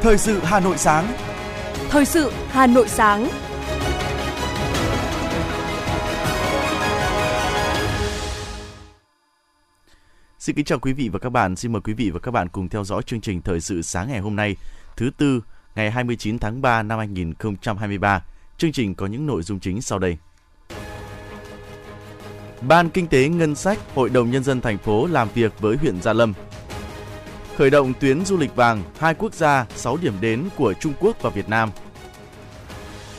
Thời sự Hà Nội sáng. Thời sự Hà Nội sáng. Xin kính chào quý vị và các bạn. Xin mời quý vị và các bạn cùng theo dõi chương trình Thời sự sáng ngày hôm nay, thứ tư, ngày 29 tháng 3 năm 2023. Chương trình có những nội dung chính sau đây. Ban Kinh tế Ngân sách Hội đồng Nhân dân thành phố làm việc với huyện Gia Lâm. Khởi động tuyến du lịch vàng, hai quốc gia, 6 điểm đến của Trung Quốc và Việt Nam.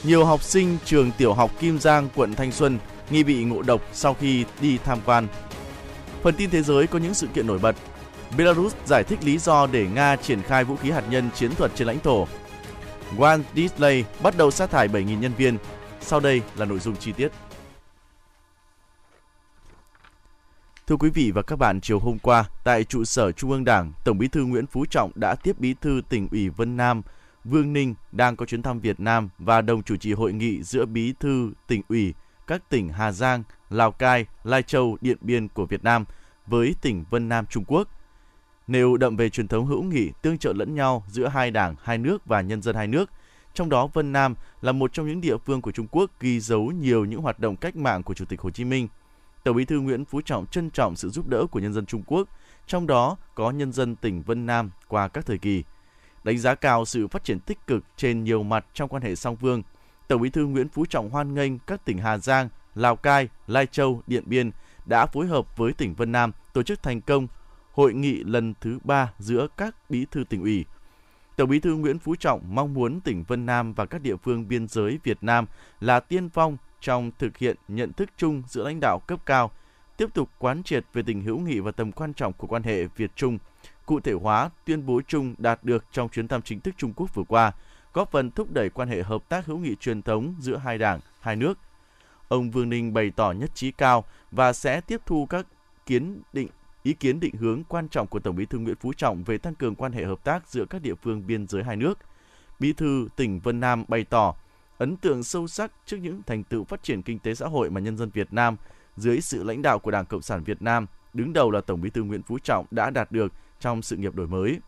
Nhiều học sinh trường tiểu học Kim Giang, quận Thanh Xuân nghi bị ngộ độc sau khi đi tham quan. Phần tin thế giới có những sự kiện nổi bật. Belarus giải thích lý do để Nga triển khai vũ khí hạt nhân chiến thuật trên lãnh thổ. Walt Disney bắt đầu sa thải 7.000 nhân viên. Sau đây là nội dung chi tiết. Thưa quý vị và các bạn, chiều hôm qua, tại trụ sở Trung ương Đảng, Tổng Bí thư Nguyễn Phú Trọng đã tiếp Bí thư tỉnh ủy Vân Nam Vương Ninh đang có chuyến thăm Việt Nam và đồng chủ trì hội nghị giữa Bí thư tỉnh ủy các tỉnh Hà Giang, Lào Cai, Lai Châu, Điện Biên của Việt Nam với tỉnh Vân Nam Trung Quốc. Nêu đậm về truyền thống hữu nghị tương trợ lẫn nhau giữa hai đảng, hai nước và nhân dân hai nước, trong đó Vân Nam là một trong những địa phương của Trung Quốc ghi dấu nhiều những hoạt động cách mạng của Chủ tịch Hồ Chí Minh – Tổng Bí thư Nguyễn Phú Trọng trân trọng sự giúp đỡ của nhân dân Trung Quốc, trong đó có nhân dân tỉnh Vân Nam qua các thời kỳ. Đánh giá cao sự phát triển tích cực trên nhiều mặt trong quan hệ song phương, Tổng Bí thư Nguyễn Phú Trọng hoan nghênh các tỉnh Hà Giang, Lào Cai, Lai Châu, Điện Biên đã phối hợp với tỉnh Vân Nam tổ chức thành công hội nghị lần thứ ba giữa các bí thư tỉnh ủy. Tổng Bí thư Nguyễn Phú Trọng mong muốn tỉnh Vân Nam và các địa phương biên giới Việt Nam là tiên phong trong thực hiện nhận thức chung giữa lãnh đạo cấp cao, tiếp tục quán triệt về tình hữu nghị và tầm quan trọng của quan hệ Việt Trung, cụ thể hóa tuyên bố chung đạt được trong chuyến thăm chính thức Trung Quốc vừa qua, góp phần thúc đẩy quan hệ hợp tác hữu nghị truyền thống giữa hai đảng, hai nước. Ông Vương Ninh bày tỏ nhất trí cao và sẽ tiếp thu các kiến định ý kiến định hướng quan trọng của Tổng Bí thư Nguyễn Phú Trọng về tăng cường quan hệ hợp tác giữa các địa phương biên giới hai nước. Bí thư tỉnh Vân Nam bày tỏ ấn tượng sâu sắc trước những thành tựu phát triển kinh tế xã hội mà nhân dân Việt Nam dưới sự lãnh đạo của Đảng Cộng sản Việt Nam, đứng đầu là Tổng Bí thư Nguyễn Phú Trọng đã đạt được trong sự nghiệp đổi mới.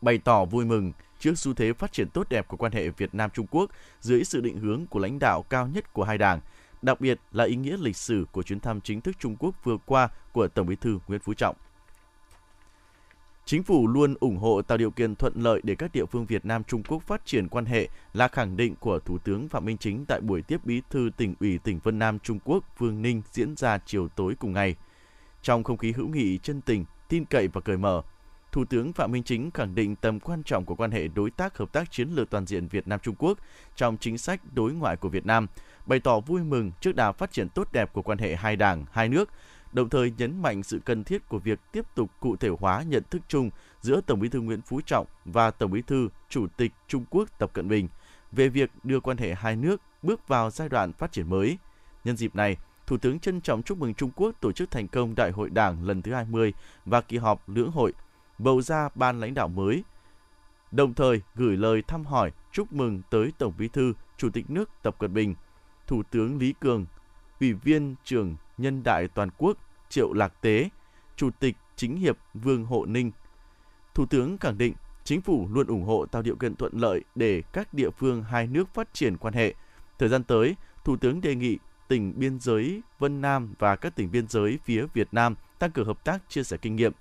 Bày tỏ vui mừng trước xu thế phát triển tốt đẹp của quan hệ Việt Nam Trung Quốc dưới sự định hướng của lãnh đạo cao nhất của hai đảng, đặc biệt là ý nghĩa lịch sử của chuyến thăm chính thức Trung Quốc vừa qua của Tổng Bí thư Nguyễn Phú Trọng. Chính phủ luôn ủng hộ tạo điều kiện thuận lợi để các địa phương Việt Nam Trung Quốc phát triển quan hệ là khẳng định của Thủ tướng Phạm Minh Chính tại buổi tiếp bí thư tỉnh ủy tỉnh Vân Nam Trung Quốc Vương Ninh diễn ra chiều tối cùng ngày. Trong không khí hữu nghị chân tình, tin cậy và cởi mở, Thủ tướng Phạm Minh Chính khẳng định tầm quan trọng của quan hệ đối tác hợp tác chiến lược toàn diện Việt Nam Trung Quốc trong chính sách đối ngoại của Việt Nam, bày tỏ vui mừng trước đà phát triển tốt đẹp của quan hệ hai đảng, hai nước đồng thời nhấn mạnh sự cần thiết của việc tiếp tục cụ thể hóa nhận thức chung giữa Tổng Bí thư Nguyễn Phú Trọng và Tổng Bí thư Chủ tịch Trung Quốc Tập Cận Bình về việc đưa quan hệ hai nước bước vào giai đoạn phát triển mới. Nhân dịp này, Thủ tướng trân trọng chúc mừng Trung Quốc tổ chức thành công Đại hội Đảng lần thứ 20 và kỳ họp lưỡng hội, bầu ra ban lãnh đạo mới, đồng thời gửi lời thăm hỏi chúc mừng tới Tổng Bí thư Chủ tịch nước Tập Cận Bình, Thủ tướng Lý Cường, Ủy viên trưởng Nhân đại toàn quốc Triệu Lạc Tế, Chủ tịch Chính hiệp Vương Hộ Ninh. Thủ tướng khẳng định chính phủ luôn ủng hộ tạo điều kiện thuận lợi để các địa phương hai nước phát triển quan hệ. Thời gian tới, Thủ tướng đề nghị tỉnh biên giới Vân Nam và các tỉnh biên giới phía Việt Nam tăng cường hợp tác chia sẻ kinh nghiệm.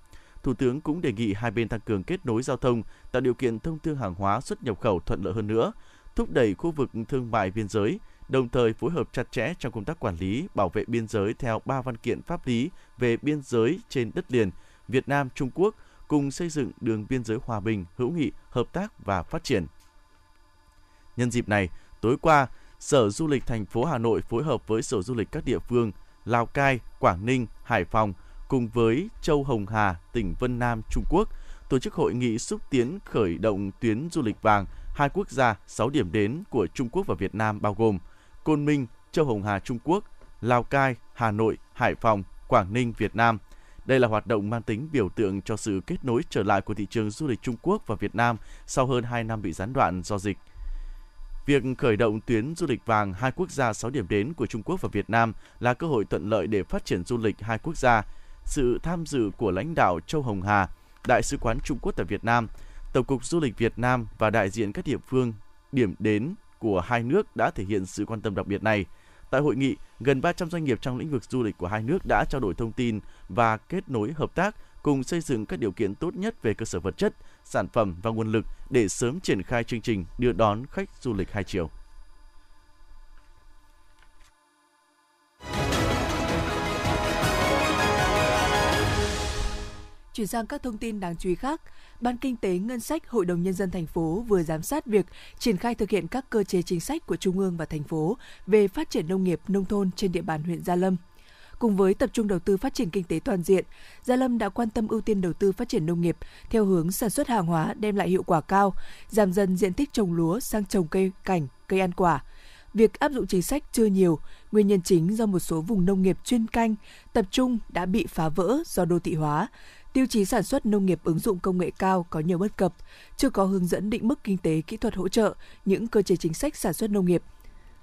Thủ tướng cũng đề nghị hai bên tăng cường kết nối giao thông, tạo điều kiện thông thương hàng hóa xuất nhập khẩu thuận lợi hơn nữa, thúc đẩy khu vực thương mại biên giới, đồng thời phối hợp chặt chẽ trong công tác quản lý, bảo vệ biên giới theo ba văn kiện pháp lý về biên giới trên đất liền Việt Nam Trung Quốc cùng xây dựng đường biên giới hòa bình, hữu nghị, hợp tác và phát triển. Nhân dịp này, tối qua, Sở Du lịch thành phố Hà Nội phối hợp với Sở Du lịch các địa phương Lào Cai, Quảng Ninh, Hải Phòng cùng với Châu Hồng Hà, tỉnh Vân Nam, Trung Quốc tổ chức hội nghị xúc tiến khởi động tuyến du lịch vàng hai quốc gia 6 điểm đến của Trung Quốc và Việt Nam bao gồm Côn Minh, Châu Hồng Hà Trung Quốc, Lào Cai, Hà Nội, Hải Phòng, Quảng Ninh Việt Nam. Đây là hoạt động mang tính biểu tượng cho sự kết nối trở lại của thị trường du lịch Trung Quốc và Việt Nam sau hơn 2 năm bị gián đoạn do dịch. Việc khởi động tuyến du lịch vàng hai quốc gia 6 điểm đến của Trung Quốc và Việt Nam là cơ hội thuận lợi để phát triển du lịch hai quốc gia. Sự tham dự của lãnh đạo Châu Hồng Hà, Đại sứ quán Trung Quốc tại Việt Nam, Tổng cục Du lịch Việt Nam và đại diện các địa phương, điểm đến của hai nước đã thể hiện sự quan tâm đặc biệt này. Tại hội nghị, gần 300 doanh nghiệp trong lĩnh vực du lịch của hai nước đã trao đổi thông tin và kết nối hợp tác cùng xây dựng các điều kiện tốt nhất về cơ sở vật chất, sản phẩm và nguồn lực để sớm triển khai chương trình đưa đón khách du lịch hai chiều. Chuyển sang các thông tin đáng chú ý khác, Ban Kinh tế Ngân sách Hội đồng Nhân dân thành phố vừa giám sát việc triển khai thực hiện các cơ chế chính sách của Trung ương và thành phố về phát triển nông nghiệp nông thôn trên địa bàn huyện Gia Lâm. Cùng với tập trung đầu tư phát triển kinh tế toàn diện, Gia Lâm đã quan tâm ưu tiên đầu tư phát triển nông nghiệp theo hướng sản xuất hàng hóa đem lại hiệu quả cao, giảm dần diện tích trồng lúa sang trồng cây cảnh, cây ăn quả. Việc áp dụng chính sách chưa nhiều, nguyên nhân chính do một số vùng nông nghiệp chuyên canh tập trung đã bị phá vỡ do đô thị hóa, Tiêu chí sản xuất nông nghiệp ứng dụng công nghệ cao có nhiều bất cập, chưa có hướng dẫn định mức kinh tế kỹ thuật hỗ trợ những cơ chế chính sách sản xuất nông nghiệp.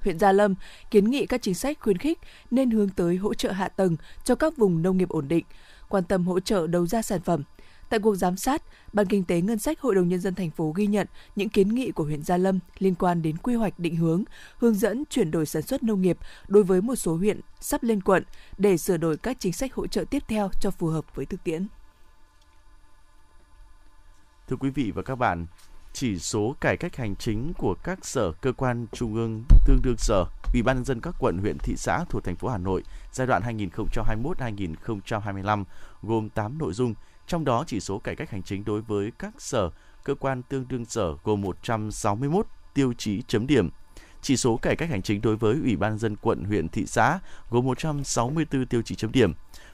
Huyện Gia Lâm kiến nghị các chính sách khuyến khích nên hướng tới hỗ trợ hạ tầng cho các vùng nông nghiệp ổn định, quan tâm hỗ trợ đầu ra sản phẩm. Tại cuộc giám sát, Ban Kinh tế Ngân sách Hội đồng Nhân dân thành phố ghi nhận những kiến nghị của huyện Gia Lâm liên quan đến quy hoạch định hướng, hướng dẫn chuyển đổi sản xuất nông nghiệp đối với một số huyện sắp lên quận để sửa đổi các chính sách hỗ trợ tiếp theo cho phù hợp với thực tiễn. Thưa quý vị và các bạn, chỉ số cải cách hành chính của các sở cơ quan trung ương tương đương sở, Ủy ban nhân dân các quận huyện thị xã thuộc thành phố Hà Nội giai đoạn 2021-2025 gồm 8 nội dung, trong đó chỉ số cải cách hành chính đối với các sở cơ quan tương đương sở gồm 161 tiêu chí chấm điểm. Chỉ số cải cách hành chính đối với Ủy ban dân quận huyện thị xã gồm 164 tiêu chí chấm điểm.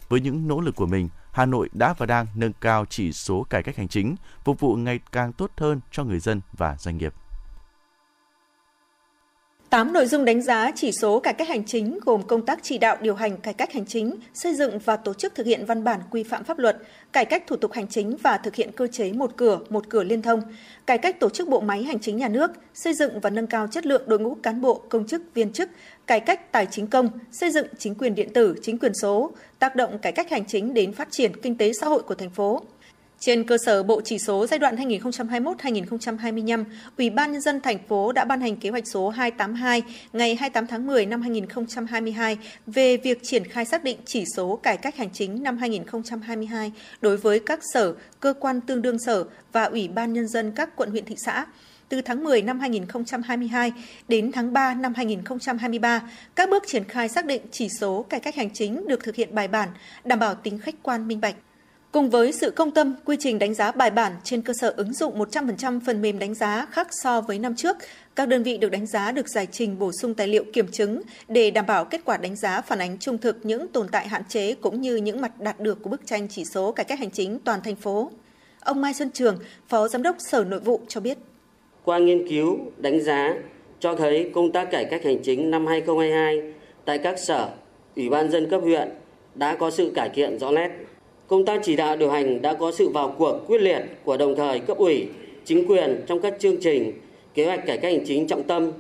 Với những nỗ lực của mình, Hà Nội đã và đang nâng cao chỉ số cải cách hành chính, phục vụ ngày càng tốt hơn cho người dân và doanh nghiệp. 8 nội dung đánh giá chỉ số cải cách hành chính gồm công tác chỉ đạo điều hành cải cách hành chính, xây dựng và tổ chức thực hiện văn bản quy phạm pháp luật, cải cách thủ tục hành chính và thực hiện cơ chế một cửa, một cửa liên thông, cải cách tổ chức bộ máy hành chính nhà nước, xây dựng và nâng cao chất lượng đội ngũ cán bộ, công chức, viên chức, cải cách tài chính công, xây dựng chính quyền điện tử, chính quyền số, tác động cải cách hành chính đến phát triển kinh tế xã hội của thành phố. Trên cơ sở bộ chỉ số giai đoạn 2021-2025, Ủy ban nhân dân thành phố đã ban hành kế hoạch số 282 ngày 28 tháng 10 năm 2022 về việc triển khai xác định chỉ số cải cách hành chính năm 2022 đối với các sở, cơ quan tương đương sở và Ủy ban nhân dân các quận huyện thị xã từ tháng 10 năm 2022 đến tháng 3 năm 2023, các bước triển khai xác định chỉ số cải cách hành chính được thực hiện bài bản, đảm bảo tính khách quan minh bạch. Cùng với sự công tâm, quy trình đánh giá bài bản trên cơ sở ứng dụng 100% phần mềm đánh giá khác so với năm trước, các đơn vị được đánh giá được giải trình bổ sung tài liệu kiểm chứng để đảm bảo kết quả đánh giá phản ánh trung thực những tồn tại hạn chế cũng như những mặt đạt được của bức tranh chỉ số cải cách hành chính toàn thành phố. Ông Mai Xuân Trường, Phó Giám đốc Sở Nội vụ cho biết. Qua nghiên cứu, đánh giá cho thấy công tác cải cách hành chính năm 2022 tại các sở, ủy ban dân cấp huyện đã có sự cải thiện rõ nét Công tác chỉ đạo điều hành đã có sự vào cuộc quyết liệt của đồng thời cấp ủy, chính quyền trong các chương trình, kế hoạch cải cách hành chính trọng tâm,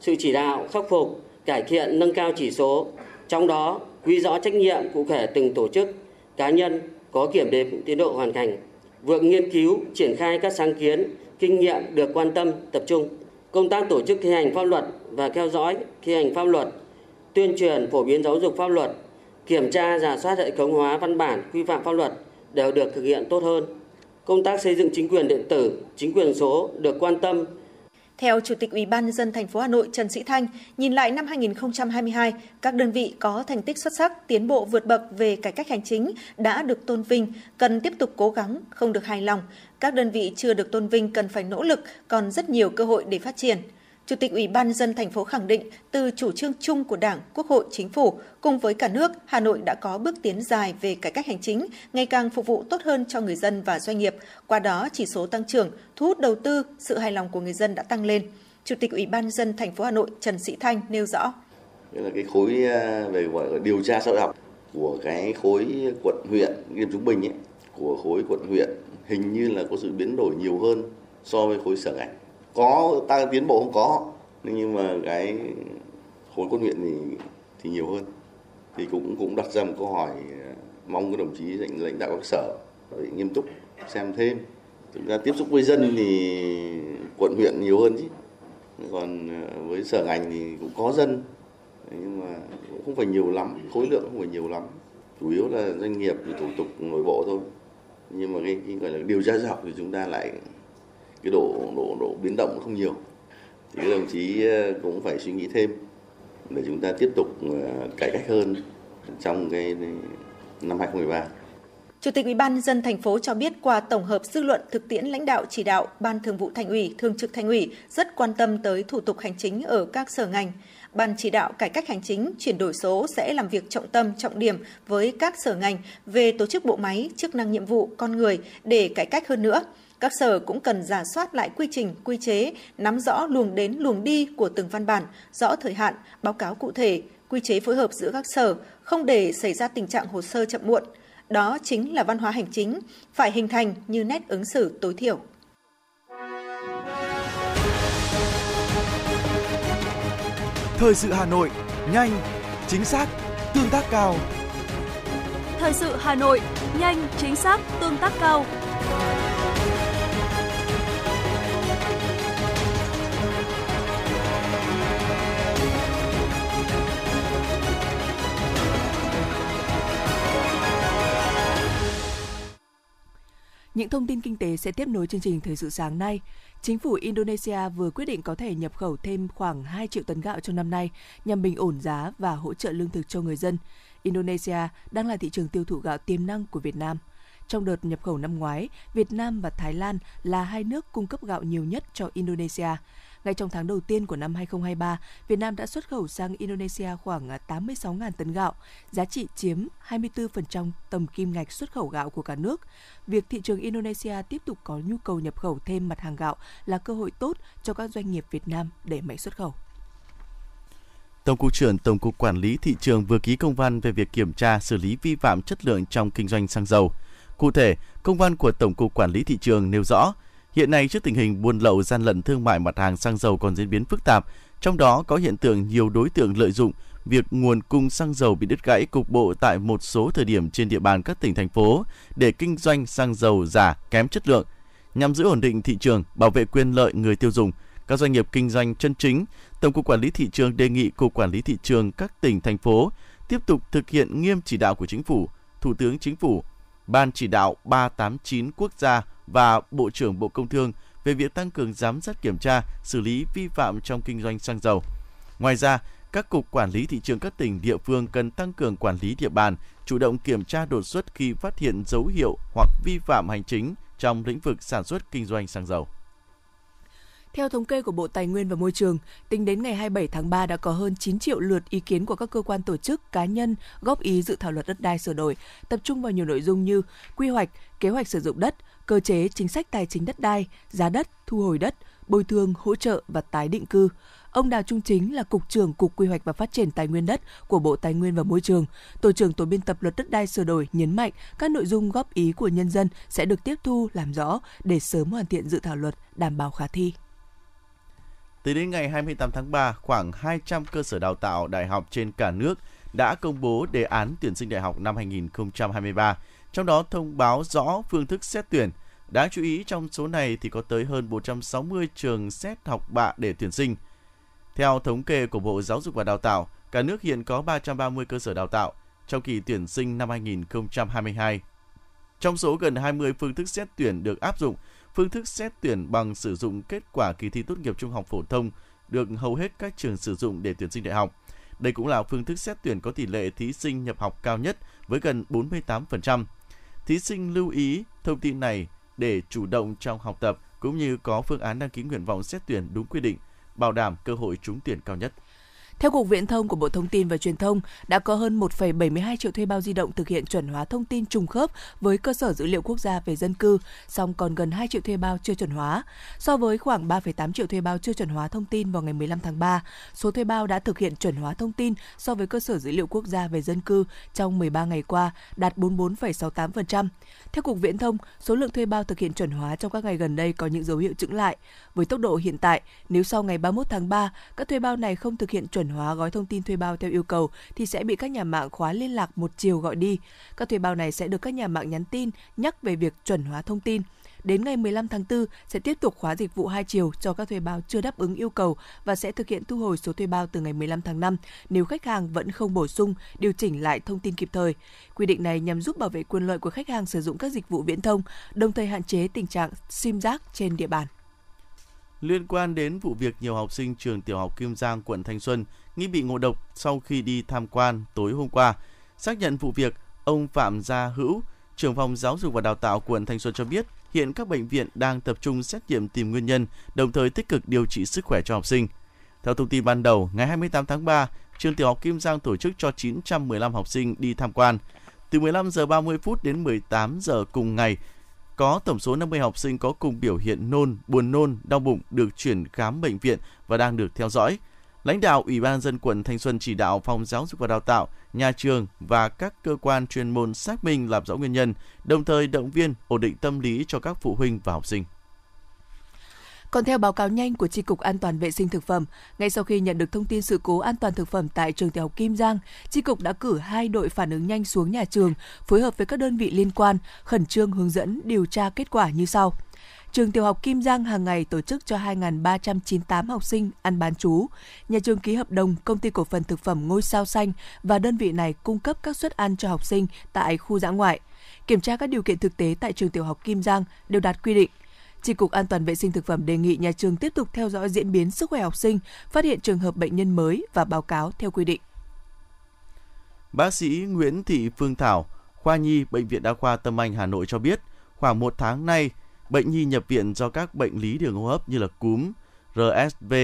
sự chỉ đạo khắc phục, cải thiện nâng cao chỉ số, trong đó quy rõ trách nhiệm cụ thể từng tổ chức, cá nhân có kiểm đếm tiến độ hoàn thành, vượt nghiên cứu, triển khai các sáng kiến, kinh nghiệm được quan tâm, tập trung. Công tác tổ chức thi hành pháp luật và theo dõi thi hành pháp luật, tuyên truyền phổ biến giáo dục pháp luật kiểm tra giả soát hệ thống hóa văn bản quy phạm pháp luật đều được thực hiện tốt hơn. Công tác xây dựng chính quyền điện tử, chính quyền số được quan tâm. Theo Chủ tịch Ủy ban nhân dân thành phố Hà Nội Trần Sĩ Thanh, nhìn lại năm 2022, các đơn vị có thành tích xuất sắc, tiến bộ vượt bậc về cải cách hành chính đã được tôn vinh, cần tiếp tục cố gắng, không được hài lòng. Các đơn vị chưa được tôn vinh cần phải nỗ lực, còn rất nhiều cơ hội để phát triển. Chủ tịch Ủy ban dân thành phố khẳng định từ chủ trương chung của Đảng, Quốc hội, Chính phủ cùng với cả nước, Hà Nội đã có bước tiến dài về cải cách hành chính, ngày càng phục vụ tốt hơn cho người dân và doanh nghiệp. Qua đó, chỉ số tăng trưởng, thu hút đầu tư, sự hài lòng của người dân đã tăng lên. Chủ tịch Ủy ban dân thành phố Hà Nội Trần Sĩ Thanh nêu rõ. Đây là cái khối à, về gọi là điều tra xã hội học của cái khối quận huyện nghiêm trung bình ấy, của khối quận huyện hình như là có sự biến đổi nhiều hơn so với khối sở ngành có ta tiến bộ không có nhưng mà cái khối quân huyện thì thì nhiều hơn thì cũng cũng đặt ra một câu hỏi ờ, mong các đồng chí lãnh lãnh đạo các sở phải nghiêm túc xem thêm Thực ra tiếp xúc với dân thì quận huyện nhiều hơn chứ. Còn ờ, với sở ngành thì cũng có dân nhưng mà cũng không phải nhiều lắm, khối lượng không phải nhiều lắm. Chủ yếu là doanh nghiệp thì thủ tục nội bộ thôi. Nhưng mà cái, cái gọi là điều tra dọc thì chúng ta lại cái độ độ độ biến động không nhiều. Thì các đồng chí ờ, cũng phải suy nghĩ thêm để chúng ta tiếp tục ờ, cải cách hơn trong cái năm 2013. Chủ tịch Ủy ban nhân dân thành phố cho biết qua tổng hợp dư luận thực tiễn lãnh đạo chỉ đạo, Ban Thường vụ Thành ủy, Thường trực Thành ủy rất quan tâm tới thủ tục hành chính ở các sở ngành. Ban chỉ đạo cải cách hành chính chuyển đổi số sẽ làm việc trọng tâm, trọng điểm với các sở ngành về tổ chức bộ máy, chức năng nhiệm vụ, con người để cải cách hơn nữa. Các sở cũng cần giả soát lại quy trình, quy chế, nắm rõ luồng đến luồng đi của từng văn bản, rõ thời hạn, báo cáo cụ thể, quy chế phối hợp giữa các sở, không để xảy ra tình trạng hồ sơ chậm muộn. Đó chính là văn hóa hành chính, phải hình thành như nét ứng xử tối thiểu. Thời sự Hà Nội, nhanh, chính xác, tương tác cao. Thời sự Hà Nội, nhanh, chính xác, tương tác cao. Những thông tin kinh tế sẽ tiếp nối chương trình Thời sự sáng nay. Chính phủ Indonesia vừa quyết định có thể nhập khẩu thêm khoảng 2 triệu tấn gạo trong năm nay nhằm bình ổn giá và hỗ trợ lương thực cho người dân. Indonesia đang là thị trường tiêu thụ gạo tiềm năng của Việt Nam. Trong đợt nhập khẩu năm ngoái, Việt Nam và Thái Lan là hai nước cung cấp gạo nhiều nhất cho Indonesia. Ngay trong tháng đầu tiên của năm 2023, Việt Nam đã xuất khẩu sang Indonesia khoảng à, 86.000 tấn gạo, giá trị chiếm 24% tổng kim ngạch xuất khẩu gạo của cả nước. Việc thị trường Indonesia tiếp tục có nhu cầu nhập khẩu thêm mặt hàng gạo là cơ hội tốt cho các doanh nghiệp Việt Nam để mạnh xuất khẩu. Tổng cục trưởng Tổng cục Quản lý thị trường vừa ký công văn về việc kiểm tra xử lý vi phạm chất lượng trong kinh doanh xăng dầu. Cụ thể, công văn của Tổng cục Quản lý thị trường nêu rõ, hiện nay trước tình hình buôn lậu gian lận thương mại mặt hàng xăng dầu còn diễn biến phức tạp, trong đó có hiện tượng nhiều đối tượng lợi dụng việc nguồn cung xăng dầu bị đứt gãy cục bộ tại một số thời điểm trên địa bàn các tỉnh thành phố để kinh doanh xăng dầu giả kém chất lượng. Nhằm giữ ổn định thị trường, bảo vệ quyền lợi người tiêu dùng, các doanh nghiệp kinh doanh chân chính, Tổng cục Quản lý thị trường đề nghị Cục Quản lý thị trường các tỉnh thành phố tiếp tục thực hiện nghiêm chỉ đạo của Chính phủ, Thủ tướng Chính phủ, Ban chỉ đạo 389 quốc gia và Bộ trưởng Bộ Công Thương về việc tăng cường giám sát kiểm tra, xử lý vi phạm trong kinh doanh xăng dầu. Ngoài ra, các cục quản lý thị trường các tỉnh địa phương cần tăng cường quản lý địa bàn, chủ động kiểm tra đột xuất khi phát hiện dấu hiệu hoặc vi phạm hành chính trong lĩnh vực sản xuất kinh doanh xăng dầu. Theo thống kê của Bộ Tài nguyên và Môi trường, tính đến ngày 27 tháng 3 đã có hơn 9 triệu lượt ý kiến của các cơ quan tổ chức, cá nhân góp ý dự thảo luật đất đai sửa đổi, tập trung vào nhiều nội dung như quy hoạch, kế hoạch sử dụng đất, cơ chế chính sách tài chính đất đai, giá đất, thu hồi đất, bồi thường, hỗ trợ và tái định cư. Ông Đào Trung Chính là Cục trưởng Cục Quy hoạch và Phát triển Tài nguyên đất của Bộ Tài nguyên và Môi trường, Tổ trưởng Tổ biên tập luật đất đai sửa đổi nhấn mạnh các nội dung góp ý của nhân dân sẽ được tiếp thu làm rõ để sớm hoàn thiện dự thảo luật đảm bảo khả thi. Tới đến ngày 28 tháng 3, khoảng 200 cơ sở đào tạo đại học trên cả nước đã công bố đề án tuyển sinh đại học năm 2023, trong đó thông báo rõ phương thức xét tuyển. Đáng chú ý trong số này thì có tới hơn 460 trường xét học bạ để tuyển sinh. Theo thống kê của Bộ Giáo dục và Đào tạo, cả nước hiện có 330 cơ sở đào tạo trong kỳ tuyển sinh năm 2022. Trong số gần 20 phương thức xét tuyển được áp dụng, phương thức xét tuyển bằng sử dụng kết quả kỳ thi tốt nghiệp trung học phổ thông được hầu hết các trường sử dụng để tuyển sinh đại học. Đây cũng là phương thức xét tuyển có tỷ lệ thí sinh nhập học cao nhất với gần 48%. Thí sinh lưu ý thông tin này để chủ động trong học tập cũng như có phương án đăng ký nguyện vọng xét tuyển đúng quy định, bảo đảm cơ hội trúng tuyển cao nhất. Theo Cục Viễn thông của Bộ Thông tin và Truyền thông, đã có hơn 1,72 triệu thuê bao di động thực hiện chuẩn hóa thông tin trùng khớp với cơ sở dữ liệu quốc gia về dân cư, song còn gần 2 triệu thuê bao chưa chuẩn hóa. So với khoảng 3,8 triệu thuê bao chưa chuẩn hóa thông tin vào ngày 15 tháng 3, số thuê bao đã thực hiện chuẩn hóa thông tin so với cơ sở dữ liệu quốc gia về dân cư trong 13 ngày qua đạt 44,68%. Theo Cục Viễn thông, số lượng thuê bao thực hiện chuẩn hóa trong các ngày gần đây có những dấu hiệu chững lại. Với tốc độ hiện tại, nếu sau ngày 31 tháng 3, các thuê bao này không thực hiện chuẩn hóa gói thông tin thuê bao theo yêu cầu thì sẽ bị các nhà mạng khóa liên lạc một chiều gọi đi. Các thuê bao này sẽ được các nhà mạng nhắn tin nhắc về việc chuẩn hóa thông tin. Đến ngày 15 tháng 4 sẽ tiếp tục khóa dịch vụ hai chiều cho các thuê bao chưa đáp ứng yêu cầu và sẽ thực hiện thu hồi số thuê bao từ ngày 15 tháng 5 nếu khách hàng vẫn không bổ sung, điều chỉnh lại thông tin kịp thời. Quy định này nhằm giúp bảo vệ quyền lợi của khách hàng sử dụng các dịch vụ viễn thông, đồng thời hạn chế tình trạng sim giác trên địa bàn. Liên quan đến vụ việc nhiều học sinh trường tiểu học Kim Giang, quận Thanh Xuân nghi bị ngộ độc sau khi đi tham quan tối hôm qua, xác nhận vụ việc, ông Phạm Gia Hữu, trưởng phòng giáo dục và đào tạo quận Thanh Xuân cho biết, hiện các bệnh viện đang tập trung xét nghiệm tìm nguyên nhân, đồng thời tích cực điều trị sức khỏe cho học sinh. Theo thông tin ban đầu, ngày 28 tháng 3, trường tiểu học Kim Giang tổ chức cho 915 học sinh đi tham quan. Từ 15 giờ 30 phút đến 18 giờ cùng ngày, có tổng số 50 học sinh có cùng biểu hiện nôn, buồn nôn, đau bụng được chuyển khám bệnh viện và đang được theo dõi. Lãnh đạo Ủy ban dân quận Thanh Xuân chỉ đạo phòng giáo dục và đào tạo, nhà trường và các cơ quan chuyên môn xác minh làm rõ nguyên nhân, đồng thời động viên ổn định tâm lý cho các phụ huynh và học sinh. Còn theo báo cáo nhanh của Tri Cục An toàn vệ sinh thực phẩm, ngay sau khi nhận được thông tin sự cố an toàn thực phẩm tại trường tiểu học Kim Giang, Tri Cục đã cử hai đội phản ứng nhanh xuống nhà trường, phối hợp với các đơn vị liên quan, khẩn trương hướng dẫn điều tra kết quả như sau. Trường tiểu học Kim Giang hàng ngày tổ chức cho 2.398 học sinh ăn bán chú. Nhà trường ký hợp đồng công ty cổ phần thực phẩm Ngôi Sao Xanh và đơn vị này cung cấp các suất ăn cho học sinh tại khu dã ngoại. Kiểm tra các điều kiện thực tế tại trường tiểu học Kim Giang đều đạt quy định. Tri Cục An toàn vệ sinh thực phẩm đề nghị nhà trường tiếp tục theo dõi diễn biến sức khỏe học sinh, phát hiện trường hợp bệnh nhân mới và báo cáo theo quy định. Bác sĩ Nguyễn Thị Phương Thảo, khoa nhi Bệnh viện Đa khoa Tâm Anh Hà Nội cho biết, khoảng một tháng nay, bệnh nhi nhập viện do các bệnh lý đường hô hấp như là cúm, RSV,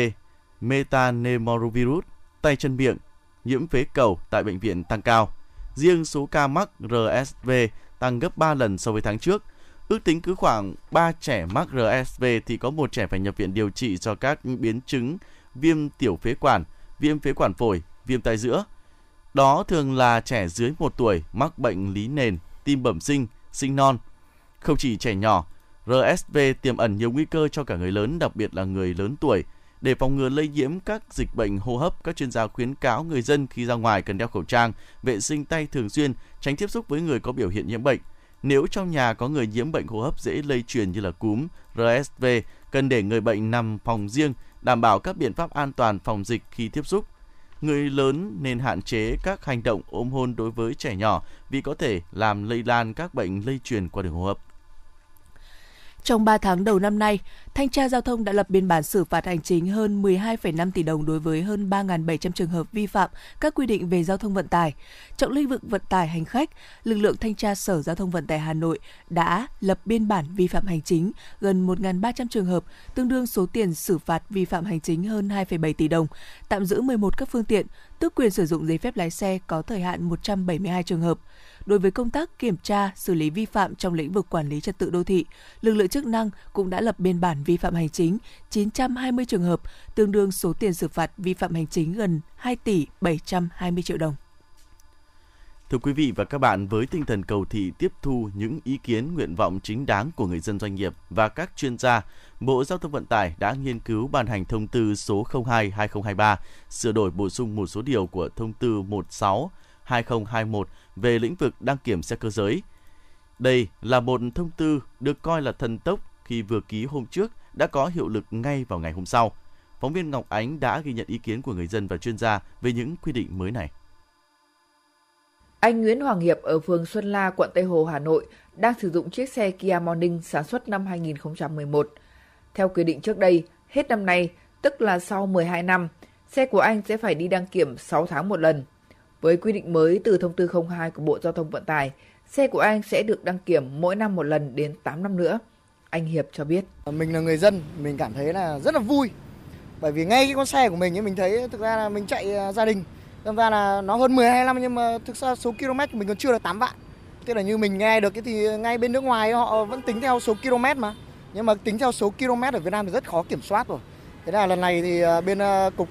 metanemorovirus, tay chân miệng, nhiễm phế cầu tại bệnh viện tăng cao. Riêng số ca mắc RSV tăng gấp 3 lần so với tháng trước. Ước tính cứ khoảng 3 trẻ mắc RSV thì có một trẻ phải nhập viện điều trị do các biến chứng viêm tiểu phế quản, viêm phế quản phổi, viêm tai giữa. Đó thường là trẻ dưới 1 tuổi mắc bệnh lý nền, tim bẩm sinh, sinh non. Không chỉ trẻ nhỏ, RSV tiềm ẩn nhiều nguy cơ cho cả người lớn, đặc biệt là người lớn tuổi. Để phòng ngừa lây nhiễm các dịch bệnh hô hấp, các chuyên gia khuyến cáo người dân khi ra ngoài cần đeo khẩu trang, vệ sinh tay thường xuyên, tránh tiếp xúc với người có biểu hiện nhiễm bệnh. Nếu trong nhà có người nhiễm bệnh hô hấp dễ lây truyền như là cúm, RSV, cần để người bệnh nằm phòng riêng, đảm bảo các biện pháp an toàn phòng dịch khi tiếp xúc. Người lớn nên hạn chế các hành động ôm hôn đối với trẻ nhỏ vì có thể làm lây lan các bệnh lây truyền qua đường hô hấp. Trong 3 tháng đầu năm nay, Thanh tra Giao thông đã lập biên bản xử phạt hành chính hơn 12,5 tỷ đồng đối với hơn 3.700 trường hợp vi phạm các quy định về giao thông vận tải. Trọng lĩnh vực vận tải hành khách, lực lượng Thanh tra Sở Giao thông Vận tải Hà Nội đã lập biên bản vi phạm hành chính gần 1.300 trường hợp, tương đương số tiền xử phạt vi phạm hành chính hơn 2,7 tỷ đồng, tạm giữ 11 các phương tiện, tước quyền sử dụng giấy phép lái xe có thời hạn 172 trường hợp. Đối với công tác kiểm tra, xử lý vi phạm trong lĩnh vực quản lý trật tự đô thị, lực lượng chức năng cũng đã lập biên bản vi phạm hành chính 920 trường hợp, tương đương số tiền xử phạt vi phạm hành chính gần 2 tỷ 720 triệu đồng. Thưa quý vị và các bạn, với tinh thần cầu thị tiếp thu những ý kiến nguyện vọng chính đáng của người dân doanh nghiệp và các chuyên gia, Bộ Giao thông Vận tải đã nghiên cứu ban hành thông tư số 02/2023 sửa đổi bổ sung một số điều của thông tư 16. 2021 về lĩnh vực đăng kiểm xe cơ giới. Đây là một thông tư được coi là thần tốc khi vừa ký hôm trước đã có hiệu lực ngay vào ngày hôm sau. Phóng viên Ngọc Ánh đã ghi nhận ý kiến của người dân và chuyên gia về những quy định mới này. Anh Nguyễn Hoàng Hiệp ở phường Xuân La, quận Tây Hồ, Hà Nội đang sử dụng chiếc xe Kia Morning sản xuất năm 2011. Theo quy định trước đây, hết năm nay, tức là sau 12 năm, xe của anh sẽ phải đi đăng kiểm 6 tháng một lần. Với quy định mới từ thông tư 02 của Bộ Giao thông Vận tải, xe của anh sẽ được đăng kiểm mỗi năm một lần đến 8 năm nữa. Anh Hiệp cho biết. Mình là người dân, mình cảm thấy là rất là vui. Bởi vì ngay cái con xe của mình ấy mình thấy thực ra là mình chạy à, gia đình. Thực ra là nó hơn 12 năm nhưng mà thực ra số km của mình còn chưa được 8 vạn. Tức là như mình nghe được cái thì ngay bên nước ngoài họ vẫn tính theo số km mà. Nhưng mà tính theo số km ở Việt Nam thì rất khó kiểm soát rồi. Thế là lần này thì à, bên à, cục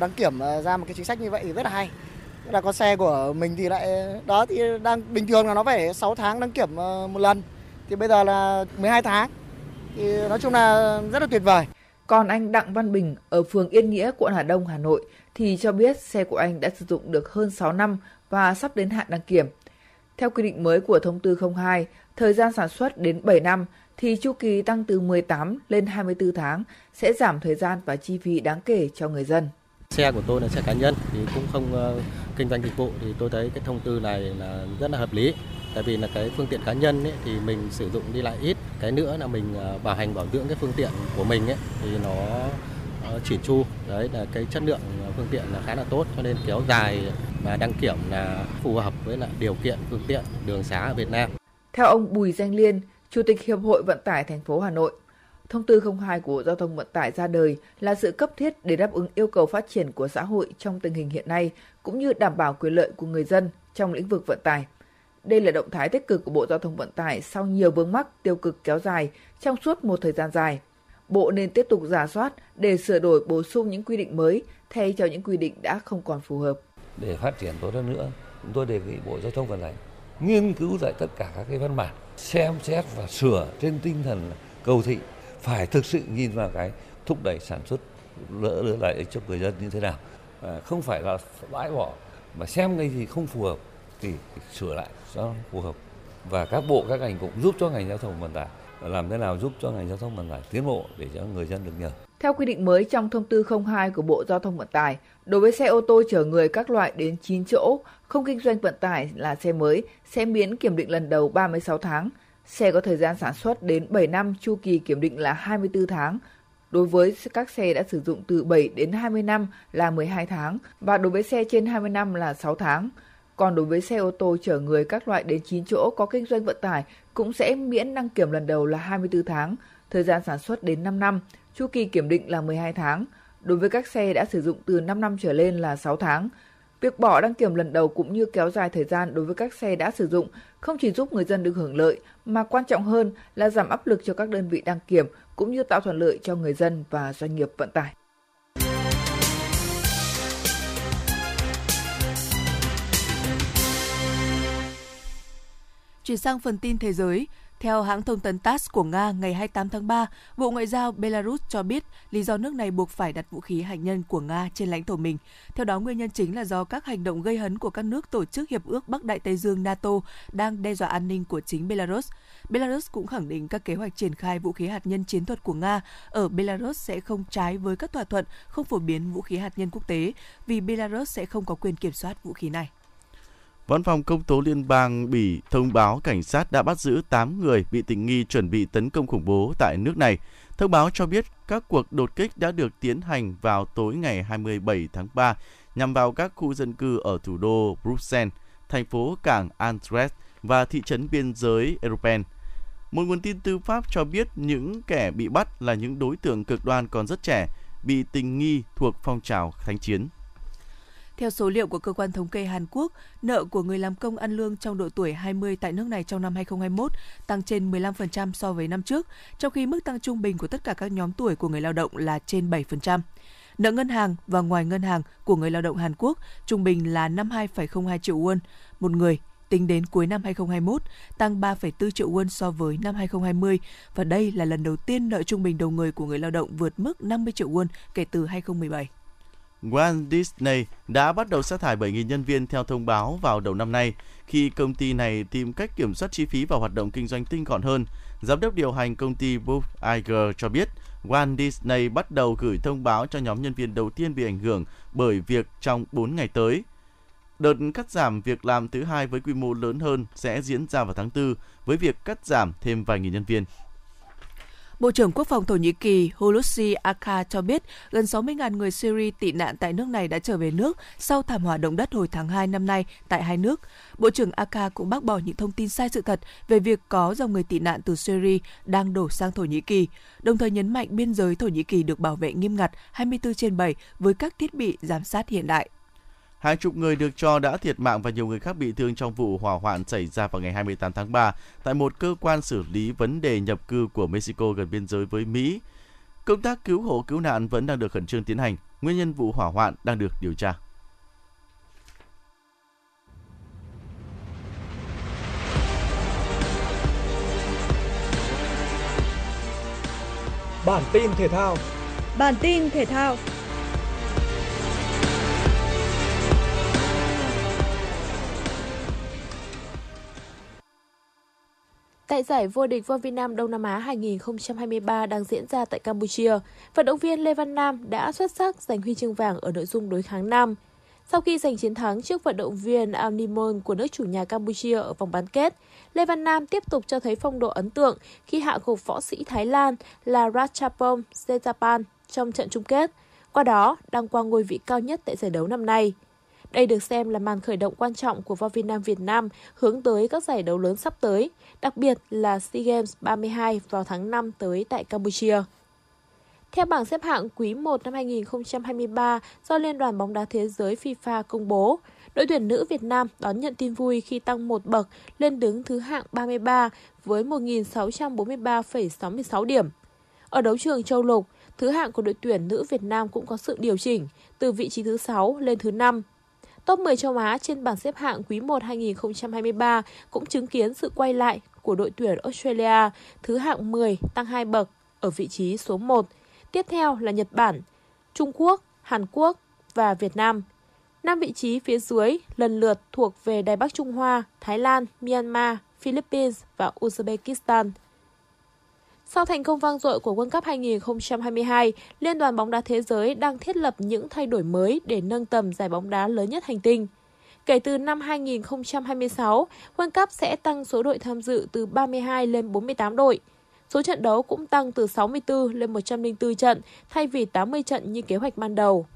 đăng kiểm ra một cái chính sách như vậy thì rất là hay là con xe của mình thì lại đó thì đang bình thường là nó phải 6 tháng đăng kiểm ờ, một lần thì bây giờ là 12 tháng thì nói chung là rất là tuyệt vời. Còn anh Đặng Văn Bình ở phường Yên Nghĩa, quận Hà Đông, Hà Nội thì cho biết xe của anh đã sử dụng được hơn 6 năm và sắp đến hạn đăng kiểm. Theo quy định mới của thông tư 02, thời gian sản xuất đến 7 năm thì chu kỳ tăng từ 18 lên 24 tháng sẽ giảm thời gian và chi phí đáng kể cho người dân. Xe của tôi là xe cá nhân thì cũng không uh, kinh doanh dịch vụ thì tôi thấy cái thông tư này là rất là hợp lý. Tại vì là cái phương tiện cá nhân ấy, thì mình sử dụng đi lại ít. Cái nữa là mình à, bảo hành bảo dưỡng cái phương tiện của mình ấy, thì nó ờ, chỉn chu. Đấy là cái chất lượng à, phương tiện là khá là tốt cho nên kéo dài và đăng kiểm là phù hợp với lại điều kiện phương tiện đường xá ở Việt Nam. Theo ông Bùi Danh Liên, Chủ tịch Hiệp hội Vận tải thành phố Hà Nội, Thông tư 02 của Bộ Giao thông Vận tải ra đời là sự cấp thiết để đáp ứng yêu cầu phát triển của xã hội trong tình hình hiện nay, cũng như đảm bảo quyền lợi của người dân trong lĩnh vực vận tải. Đây là động thái tích cực của Bộ Giao thông Vận tải sau nhiều vướng mắc tiêu cực kéo dài trong suốt một thời gian dài. Bộ nên tiếp tục giả soát để sửa đổi bổ sung những quy định mới thay cho những quy định đã không còn phù hợp. Để phát triển tốt hơn nữa, chúng tôi đề nghị Bộ Giao thông Vận tải nghiên cứu lại tất cả các cái văn bản, xem xét và sửa trên tinh thần cầu thị phải thực sự nhìn vào cái thúc đẩy sản xuất lỡ lỡ lại cho người dân như thế nào à, không phải là bãi bỏ mà xem cái gì không phù hợp thì sửa lại cho phù hợp và các bộ các ngành cũng giúp cho ngành giao thông vận tải làm thế nào giúp cho ngành giao thông vận tải tiến bộ để cho người dân được nhờ. Theo quy định mới trong thông tư 02 của Bộ Giao thông Vận tải, đối với xe ô tô chở người các loại đến 9 chỗ, không kinh doanh vận tải là xe mới, sẽ miễn kiểm định lần đầu 36 tháng. Xe có thời gian sản xuất đến 7 năm, chu kỳ kiểm định là 24 tháng. Đối với các xe đã sử dụng từ 7 đến 20 năm là 12 tháng và đối với xe trên 20 năm là 6 tháng. Còn đối với xe ô tô chở người các loại đến 9 chỗ có kinh doanh vận tải cũng sẽ miễn đăng kiểm lần đầu là 24 tháng, thời gian sản xuất đến 5 năm, chu kỳ kiểm định là 12 tháng. Đối với các xe đã sử dụng từ 5 năm trở lên là 6 tháng. Việc bỏ đăng kiểm lần đầu cũng như kéo dài thời gian đối với các xe đã sử dụng không chỉ giúp người dân được hưởng lợi mà quan trọng hơn là giảm áp lực cho các đơn vị đăng kiểm cũng như tạo thuận lợi cho người dân và doanh nghiệp vận tải. Chuyển sang phần tin thế giới, theo hãng thông tấn TASS của Nga ngày 28 tháng 3, Bộ Ngoại giao Belarus cho biết lý do nước này buộc phải đặt vũ khí hạt nhân của Nga trên lãnh thổ mình. Theo đó, nguyên nhân chính là do các hành động gây hấn của các nước tổ chức Hiệp ước Bắc Đại Tây Dương NATO đang đe dọa an ninh của chính Belarus. Belarus cũng khẳng định các kế hoạch triển khai vũ khí hạt nhân chiến thuật của Nga ở Belarus sẽ không trái với các thỏa thuận không phổ biến vũ khí hạt nhân quốc tế vì Belarus sẽ không có quyền kiểm soát vũ khí này. Văn phòng công tố liên bang Bỉ thông báo cảnh sát đã bắt giữ 8 người bị tình nghi chuẩn bị tấn công khủng bố tại nước này. Thông báo cho biết các cuộc đột kích đã được tiến hành vào tối ngày 27 tháng 3 nhằm vào các khu dân cư ở thủ đô Bruxelles, thành phố cảng Antwerp và thị trấn biên giới Europen. Một nguồn tin tư pháp cho biết những kẻ bị bắt là những đối tượng cực đoan còn rất trẻ, bị tình nghi thuộc phong trào thánh chiến. Theo số liệu của cơ quan thống kê Hàn Quốc, nợ của người làm công ăn lương trong độ tuổi 20 tại nước này trong năm 2021 tăng trên 15% so với năm trước, trong khi mức tăng trung bình của tất cả các nhóm tuổi của người lao động là trên 7%. Nợ ngân hàng và ngoài ngân hàng của người lao động Hàn Quốc trung bình là 52,02 triệu won một người tính đến cuối năm 2021, tăng 3,4 triệu won so với năm 2020 và đây là lần đầu tiên nợ trung bình đầu người của người lao động vượt mức 50 triệu won kể từ 2017. Walt Disney đã bắt đầu sa thải 7.000 nhân viên theo thông báo vào đầu năm nay, khi công ty này tìm cách kiểm soát chi phí và hoạt động kinh doanh tinh gọn hơn. Giám đốc điều hành công ty Bob Iger cho biết, Walt Disney bắt đầu gửi thông báo cho nhóm nhân viên đầu tiên bị ảnh hưởng bởi việc trong 4 ngày tới. Đợt cắt giảm việc làm thứ hai với quy mô lớn hơn sẽ diễn ra vào tháng 4 với việc cắt giảm thêm vài nghìn nhân viên. Bộ trưởng Quốc phòng Thổ Nhĩ Kỳ Hulusi Akar cho biết gần 60.000 người Syria tị nạn tại nước này đã trở về nước sau thảm họa động đất hồi tháng 2 năm nay tại hai nước. Bộ trưởng Akar cũng bác bỏ những thông tin sai sự thật về việc có dòng người tị nạn từ Syria đang đổ sang Thổ Nhĩ Kỳ, đồng thời nhấn mạnh biên giới Thổ Nhĩ Kỳ được bảo vệ nghiêm ngặt 24 trên 7 với các thiết bị giám sát hiện đại. Hai chục người được cho đã thiệt mạng và nhiều người khác bị thương trong vụ hỏa hoạn xảy ra vào ngày 28 tháng 3 tại một cơ quan xử lý vấn đề nhập cư của Mexico gần biên giới với Mỹ. Công tác cứu hộ cứu nạn vẫn đang được khẩn trương tiến hành. Nguyên nhân vụ hỏa hoạn đang được điều tra. Bản tin thể thao Bản tin thể thao Tại giải vô địch vô Việt Nam Đông Nam Á 2023 đang diễn ra tại Campuchia, vận động viên Lê Văn Nam đã xuất sắc giành huy chương vàng ở nội dung đối kháng nam. Sau khi giành chiến thắng trước vận động viên Amnimon của nước chủ nhà Campuchia ở vòng bán kết, Lê Văn Nam tiếp tục cho thấy phong độ ấn tượng khi hạ gục võ sĩ Thái Lan là Ratchapong Setapan trong trận chung kết, qua đó đăng quang ngôi vị cao nhất tại giải đấu năm nay. Đây được xem là màn khởi động quan trọng của võ Việt nam Việt Nam hướng tới các giải đấu lớn sắp tới, đặc biệt là SEA Games 32 vào tháng 5 tới tại Campuchia. Theo bảng xếp hạng quý 1 năm 2023 do Liên đoàn bóng đá thế giới FIFA công bố, đội tuyển nữ Việt Nam đón nhận tin vui khi tăng một bậc lên đứng thứ hạng 33 với 1.643,66 điểm. Ở đấu trường châu lục, thứ hạng của đội tuyển nữ Việt Nam cũng có sự điều chỉnh từ vị trí thứ 6 lên thứ 5. Top 10 châu Á trên bảng xếp hạng quý 1 2023 cũng chứng kiến sự quay lại của đội tuyển Australia, thứ hạng 10 tăng 2 bậc ở vị trí số 1. Tiếp theo là Nhật Bản, Trung Quốc, Hàn Quốc và Việt Nam. Năm vị trí phía dưới lần lượt thuộc về Đài Bắc Trung Hoa, Thái Lan, Myanmar, Philippines và Uzbekistan. Sau thành công vang dội của World Cup 2022, Liên đoàn bóng đá thế giới đang thiết lập những thay đổi mới để nâng tầm giải bóng đá lớn nhất hành tinh. Kể từ năm 2026, World Cup sẽ tăng số đội tham dự từ 32 lên 48 đội. Số trận đấu cũng tăng từ 64 lên 104 trận thay vì 80 trận như kế hoạch ban đầu.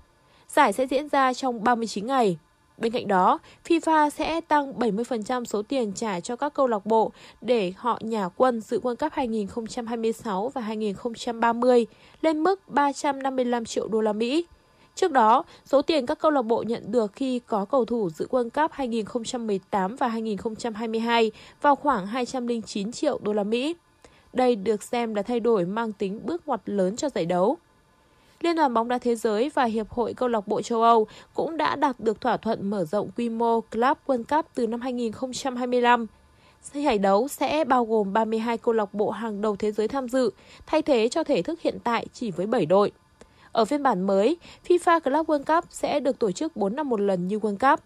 Giải sẽ diễn ra trong 39 ngày. Bên cạnh đó, FIFA sẽ tăng 70% số tiền trả cho các câu lạc bộ để họ nhà quân dự World Cup 2026 và 2030 lên mức 355 triệu đô la Mỹ. Trước đó, số tiền các câu lạc bộ nhận được khi có cầu thủ dự World Cup 2018 và 2022 vào khoảng 209 triệu đô la Mỹ. Đây được xem là thay đổi mang tính bước ngoặt lớn cho giải đấu. Liên đoàn bóng đá thế giới và Hiệp hội câu lạc bộ châu Âu cũng đã đạt được thỏa thuận mở rộng quy mô Club World Cup từ năm 2025. Giải đấu sẽ bao gồm 32 câu lạc bộ hàng đầu thế giới tham dự, thay thế cho thể thức hiện tại chỉ với 7 đội. Ở phiên bản mới, FIFA Club World Cup sẽ được tổ chức 4 năm một lần như World Cup.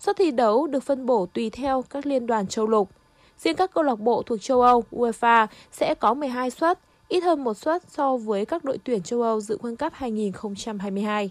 Suất thi đấu được phân bổ tùy theo các liên đoàn châu lục. Riêng các câu lạc bộ thuộc châu Âu, UEFA sẽ có 12 suất, ít hơn một suất so với các đội tuyển châu Âu dự World Cup 2022.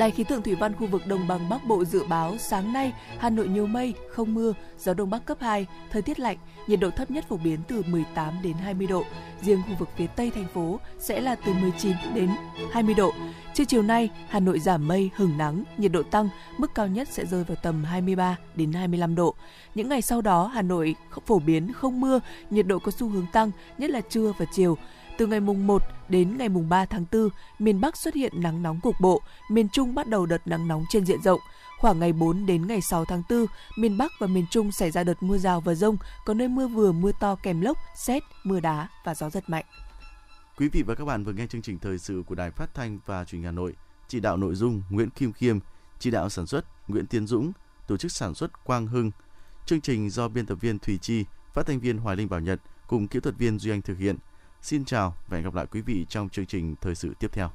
Đài khí tượng thủy văn khu vực Đồng bằng Bắc Bộ dự báo sáng nay Hà Nội nhiều mây, không mưa, gió đông bắc cấp 2, thời tiết lạnh, nhiệt độ thấp nhất phổ biến từ 18 đến 20 độ. Riêng khu vực phía Tây thành phố sẽ là từ 19 đến 20 độ. Trưa chiều nay, Hà Nội giảm mây, hửng nắng, nhiệt độ tăng, mức cao nhất sẽ rơi vào tầm 23 đến 25 độ. Những ngày sau đó, Hà Nội phổ biến không mưa, nhiệt độ có xu hướng tăng, nhất là trưa và chiều. Từ ngày mùng 1 đến ngày mùng 3 tháng 4, miền Bắc xuất hiện nắng nóng cục bộ, miền Trung bắt đầu đợt nắng nóng trên diện rộng. Khoảng ngày 4 đến ngày 6 tháng 4, miền Bắc và miền Trung xảy ra đợt mưa rào và rông, có nơi mưa vừa mưa to kèm lốc, xét, mưa đá và gió giật mạnh. Quý vị và các bạn vừa nghe chương trình thời sự của Đài Phát thanh và Truyền hình Hà Nội. Chỉ đạo nội dung Nguyễn Kim Khiêm, chỉ đạo sản xuất Nguyễn Tiến Dũng, tổ chức sản xuất Quang Hưng. Chương trình do biên tập viên Thùy Chi, phát thanh viên Hoài Linh Bảo Nhật cùng kỹ thuật viên Duy Anh thực hiện. Xin chào và hẹn gặp lại quý vị trong chương trình thời sự tiếp theo.